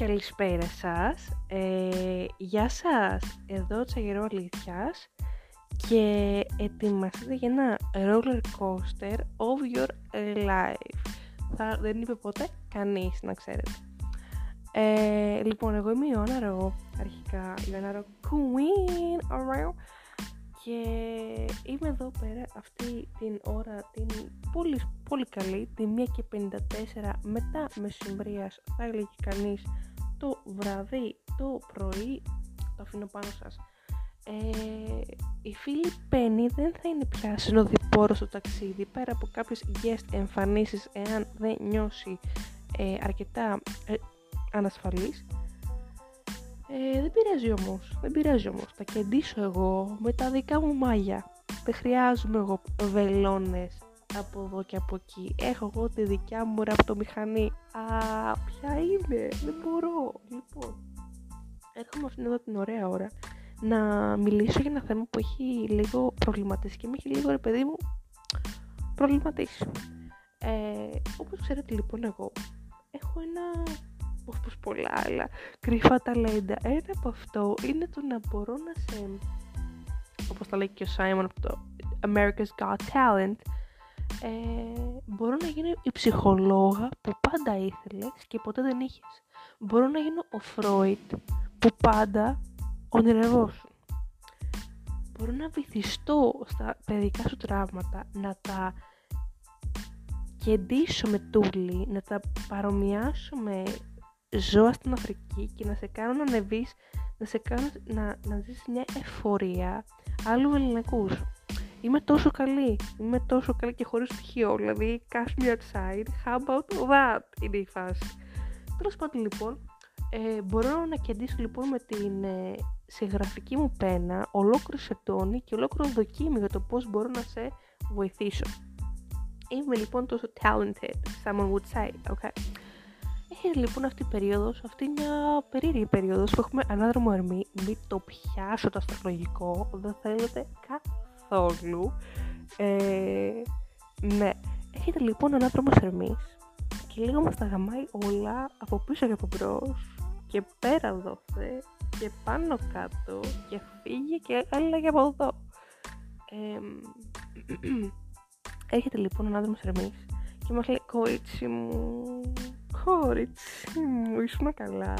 Καλησπέρα σας, ε, γεια σας, εδώ Τσαγερό Αλήθειας και ετοιμαστείτε για ένα roller coaster of your life. Θα, δεν είπε ποτέ κανείς να ξέρετε. Ε, λοιπόν, εγώ είμαι η Ιωάννα Ρο, αρχικά Ιωάννα Ρο Queen, alright. Και είμαι εδώ πέρα αυτή την ώρα, την πολύ, πολύ καλή, τη 1 και 54 μετά μεσημβρίας, θα έλεγε κανείς, το βραδύ, το πρωί, το αφήνω πάνω σας. Ε, η φίλη Πέννη δεν θα είναι πια συνοδοιπόρος στο ταξίδι πέρα από κάποιες guest εμφανίσεις εάν δεν νιώσει ε, αρκετά ε, ανασφαλής. Ε, δεν πειράζει όμως, δεν πειράζει όμως. Θα κεντήσω εγώ με τα δικά μου μάγια. Δεν χρειάζομαι εγώ βελόνες από εδώ και από εκεί έχω εγώ τη δικιά μου ραπτομηχανή α, ποια είναι, δεν μπορώ λοιπόν, έρχομαι αυτήν εδώ την ωραία ώρα να μιλήσω για ένα θέμα που έχει λίγο προβληματίσει και με έχει λίγο ρε παιδί μου προβληματίσει. Ε, όπως ξέρετε λοιπόν εγώ έχω ένα όπως πολλά άλλα κρυφά ταλέντα. Ένα από αυτό είναι το να μπορώ να σε όπως τα λέει και ο Σάιμον από το America's Got Talent ε, μπορώ να γίνω η ψυχολόγα που πάντα ήθελες και ποτέ δεν είχες. Μπορώ να γίνω ο Φρόιτ που πάντα ονειρευόσουν. Μπορώ να βυθιστώ στα παιδικά σου τραύματα, να τα κεντήσω με τούλι, να τα παρομοιάσω με ζώα στην Αφρική και να σε κάνω να ανεβείς, να σε κάνω να, να ζεις μια εφορία άλλου ελληνικού. Είμαι τόσο καλή, είμαι τόσο καλή και χωρίς στοιχείο, δηλαδή cash me outside, how about that; Είναι η φάση. Τέλος πάντων λοιπόν, ε, μπορώ να κεντήσω λοιπόν με την ε, συγγραφική μου πένα ολόκληρο σετόνι και ολόκληρο δοκίμιο για το πώς μπορώ να σε βοηθήσω. Είμαι λοιπόν τόσο talented, someone would say, okay; Έχει λοιπόν αυτή η περίοδος, αυτή μια περίεργη περίοδος που έχουμε ανάδρομο ερμή, μην το πιάσω το αστρολογικό, δεν θέλετε καθόλου. Ε, ναι, έχετε λοιπόν ανάδρομο ερμής και λίγο μας τα γαμάει όλα από πίσω και από μπρος και πέρα δόθε και πάνω κάτω και φύγε και έλα και από εδώ. Ε, έρχεται λοιπόν ο άντρας Ερμής και μας λέει «Κορίτσι μου, κορίτσι μου, ήσουν καλά,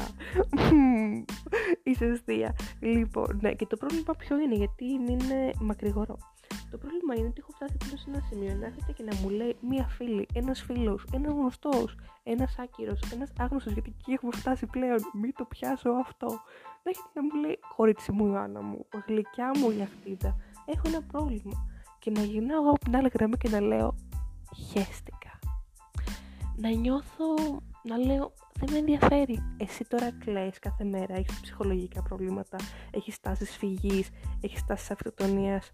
είσαι αστεία». Λοιπόν, ναι, και το πρόβλημα ποιο είναι, γιατί είναι μακρηγορό. Το πρόβλημα είναι ότι έχω φτάσει πλέον σε ένα σημείο να έρχεται και να μου λέει μία φίλη, ένας φίλος, ένας γνωστός, ένας άκυρος, ένας άγνωστος, γιατί εκεί έχουμε φτάσει πλέον. Μην το πιάσω αυτό. Να έρχεται να μου λέει, κορίτσι μου, Ιωάννα μου, γλυκιά μου λιαχτίδα, έχω ένα πρόβλημα. Και να γυρνάω εγώ από την άλλη γραμμή και να λέω, χέστηκα. Να νιώθω, να λέω, δεν με ενδιαφέρει. Εσύ τώρα κλαις κάθε μέρα, έχεις ψυχολογικά προβλήματα, έχεις τάσεις φυγής, έχεις τάσεις αυτοκτονίας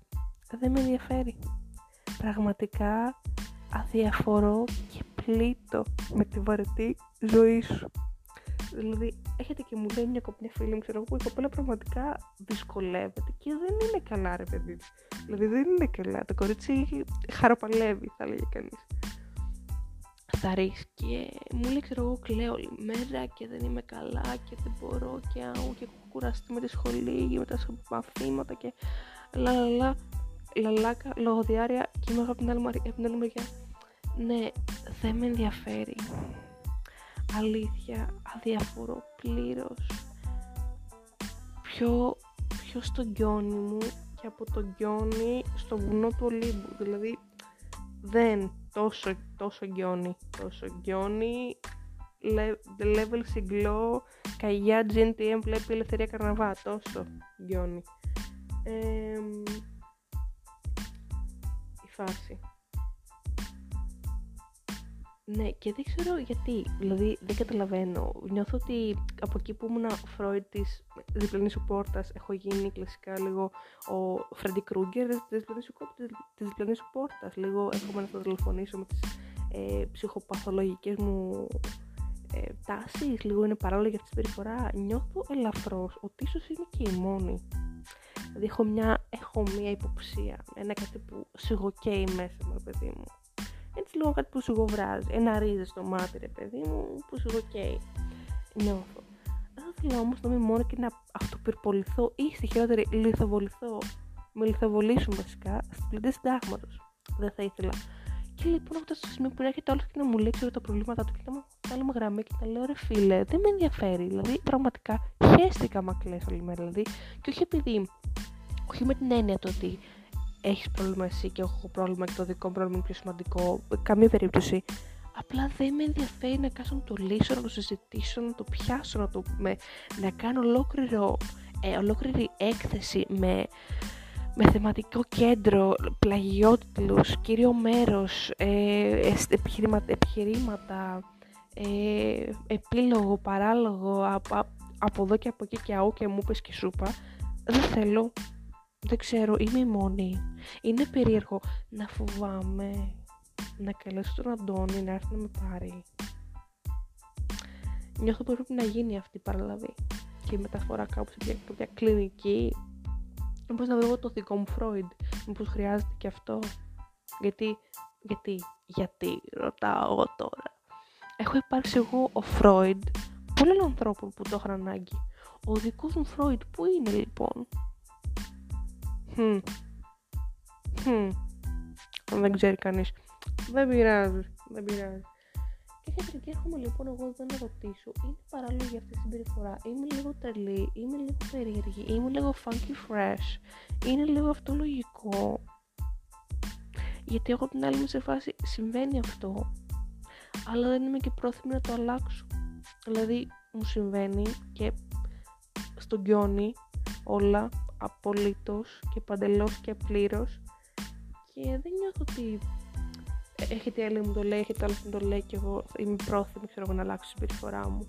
δεν με ενδιαφέρει. Πραγματικά αδιαφορώ και πλήττω με τη βαρετή ζωή σου. Δηλαδή, έχετε και μου λέει μια κοπνιά φίλη μου, ξέρω εγώ, που η κοπέλα πραγματικά δυσκολεύεται και δεν είναι καλά, ρε παιδί. Δηλαδή, δεν είναι καλά. Το κορίτσι χαροπαλεύει, θα λέγει κανείς. Θα και μου λέει, ξέρω εγώ, κλαίω όλη μέρα και δεν είμαι καλά και δεν μπορώ και άου και έχω κουραστεί με τη σχολή και με τα μαθήματα και λα λαλάκα, λογοδιάρια και είμαι από την άλλη, μεριά. Ναι, δεν με ενδιαφέρει. Αλήθεια, αδιαφορώ πλήρως. Πιο, πιο στο γκιόνι μου και από το γκιόνι στο βουνό του Ολύμπου. Δηλαδή, δεν τόσο, τόσο γκιόνι. Τόσο γκιόνι, level συγκλώ, καγιά, GNTM, βλέπει ελευθερία καρναβά. Τόσο γκιόνι. Ε, φάση. Ναι, και δεν ξέρω γιατί. Δηλαδή, δεν καταλαβαίνω. Νιώθω ότι από εκεί που ήμουν Φρόιτ της διπλανής σου πόρτας, έχω γίνει κλασικά λίγο ο Φρέντι Κρούγκερ της διπλανής σου, διπλανής σου πόρτας. Λίγο έρχομαι να θα τηλεφωνήσω με τις ε, ψυχοπαθολογικές μου ε, τάσεις. Λίγο είναι παράλογη αυτή τη συμπεριφορά. Νιώθω ελαφρώς ότι ίσως είναι και η μόνη. Δηλαδή έχω μια, έχω μια υποψία, ένα κάτι που σιγοκαίει μέσα μου, ρε παιδί μου. Έτσι λίγο κάτι που σιγοβράζει, ένα ρίζε στο μάτι, ρε παιδί μου, που σιγοκαίει. Νιώθω. ήθελα όμως να είμαι μόνο και να αυτοπυρποληθώ ή στη χειρότερη λιθοβοληθώ. Με λιθοβολήσουν βασικά στις πλήντες συντάγματος. Δεν θα ήθελα. Και λοιπόν αυτό στο σημείο που έρχεται όλος και να μου λέει ξέρω τα προβλήματά του και να μου βάλουμε γραμμή και να λέω ρε φίλε, δεν με ενδιαφέρει. Δηλαδή πραγματικά χαίστηκα μα κλαις όλη μέρα. Δηλαδή, και όχι επειδή, όχι με την έννοια το ότι έχεις πρόβλημα εσύ και έχω πρόβλημα και το δικό μου πρόβλημα είναι πιο σημαντικό. Καμία περίπτωση. Απλά δεν με ενδιαφέρει να κάτσω να το λύσω, να το συζητήσω, να το πιάσω, να, το, με, να κάνω ολόκληρο, ε, ολόκληρη έκθεση με, με θεματικό κέντρο, πλαγιότιτλους, κύριο μέρος, ε, επιχειρήματα, επιχειρήματα ε, επίλογο, παράλογο, από, από εδώ και από εκεί και αού και μου πες και σούπα. Δεν θέλω. Δεν ξέρω, είμαι η μόνη. Είναι περίεργο να φοβάμαι να καλέσω τον Αντώνη να έρθει να με πάρει. Νιώθω πως πρέπει να γίνει αυτή η παραλαβή και η μεταφορά κάπου σε μια κλινική. Μήπως να βρω το δικό μου Φρόιντ. Μήπως χρειάζεται και αυτό. Γιατί, γιατί, γιατί ρωτάω εγώ τώρα. Έχω υπάρξει εγώ ο Φρόιντ πολλών ανθρώπων που το είχαν ανάγκη. Ο δικός μου Φρόιντ που είναι λοιπόν; Hm. Hm. Δεν ξέρει κανείς. Δεν πειράζει. Δεν πειράζει. Και κάποια στιγμή έρχομαι λοιπόν εγώ εδώ να ρωτήσω, είναι παράλογη αυτή η συμπεριφορά, είμαι λίγο τρελή, είμαι λίγο περίεργη, είμαι λίγο funky fresh, είναι λίγο αυτολογικό. Γιατί έχω την άλλη μου σε φάση συμβαίνει αυτό, αλλά δεν είμαι και πρόθυμη να το αλλάξω. Δηλαδή μου συμβαίνει και στον γκιόνι όλα απολύτως και παντελώς και πλήρως και δεν νιώθω ότι έχετε άλλη μου το λέει, έχετε άλλο μου το λέει και εγώ είμαι πρόθυμη ξέρω, να αλλάξω τη συμπεριφορά μου.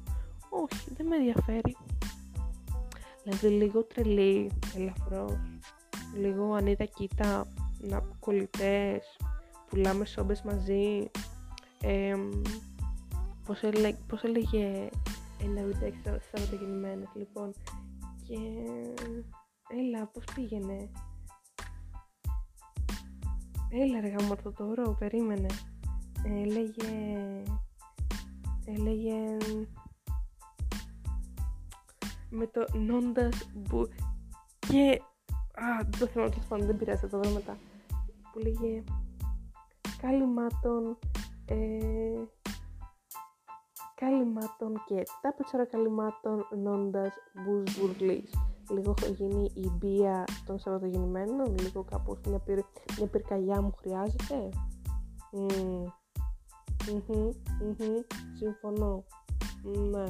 Όχι, δεν με ενδιαφέρει. Δηλαδή λίγο τρελή, ελαφρώς, λίγο ανίδα κοίτα, να κολλητές, πουλάμε σόμπες μαζί, ε, πώς, έλεγε, πώς έλεγε ένα βιντεάκι Σαββατογεννημένες λοιπόν και έλα πώς πήγαινε; Έλα ρε γαμορθωτόρο περίμενε έλεγε έλεγε με το νόντας που και α το θέλω να δεν πειράζει θα το βρω μετά που λέγε κάλυμάτων ε, καλυμάτων και τα πετσόρα καλυμάτων νόντας μπουρλής. Λίγο έχω γίνει η μπία των Σαββατογεννημένων, λίγο κάπως μια, πυρ, μια πυρκαγιά μου χρειάζεται. Mm. Mm-hmm, συμφωνώ. Ναι.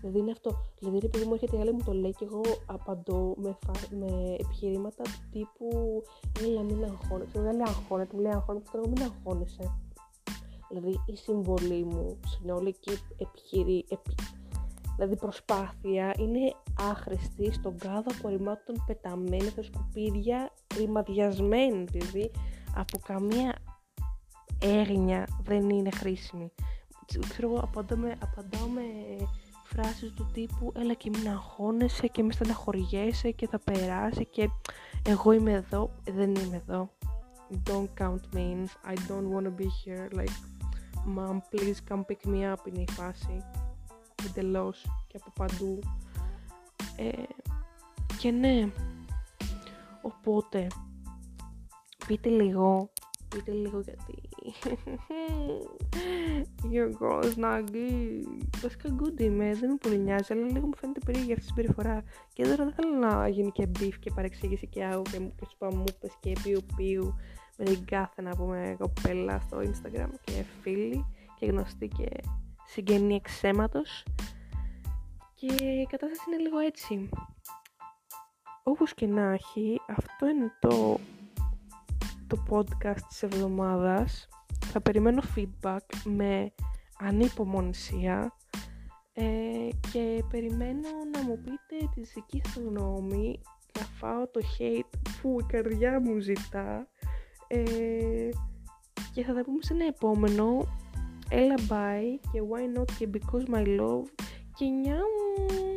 Δηλαδή είναι αυτό. Δηλαδή ρε παιδί μου έρχεται η άλλη μου το λέει και εγώ απαντώ με, φα... με επιχειρήματα του τύπου Έλα μην αγχώνεσαι. Δεν λέει αγχώνεται, μου λέει αγχώνεται, εγώ μην αγχώνεσαι δηλαδή η συμβολή μου συνολική επιχειρή, επι, δηλαδή προσπάθεια είναι άχρηστη στον κάδο απορριμμάτων πεταμένη στα σκουπίδια ρημαδιασμένη δηλαδή από καμία έγνοια δεν είναι χρήσιμη. Ξέρω εγώ απαντάω με, απαντάω με φράσεις του τύπου έλα και μην αγχώνεσαι και μην στεναχωριέσαι και θα περάσει και εγώ είμαι εδώ δεν είμαι εδώ. Don't count me in. I don't want to be here. Like mom please come pick me up είναι η φάση εντελώς και από παντού. Ε, και ναι οπότε πείτε λίγο πείτε λίγο γιατί your girl is not good βασικά good είμαι δεν με πολύ νοιάζει αλλά λίγο μου φαίνεται περίεργη αυτή η συμπεριφορά. Και τώρα δεν θέλω να γίνει και beef και παρεξήγηση και άου και, και σου μου και πιου πιου. Με την κάθε να πούμε κοπέλα στο Instagram και φίλοι και γνωστή και συγγενή εξαίματος και η κατάσταση είναι λίγο έτσι. Όπως και να έχει αυτό είναι το το podcast της εβδομάδας. Θα περιμένω feedback με ανυπομονησία ε, και περιμένω να μου πείτε τη δική σας γνώμη. Να φάω το hate που η καρδιά μου ζητά ε, και θα τα πούμε σε ένα επόμενο. Έλα bye και why not και because my love και νιάου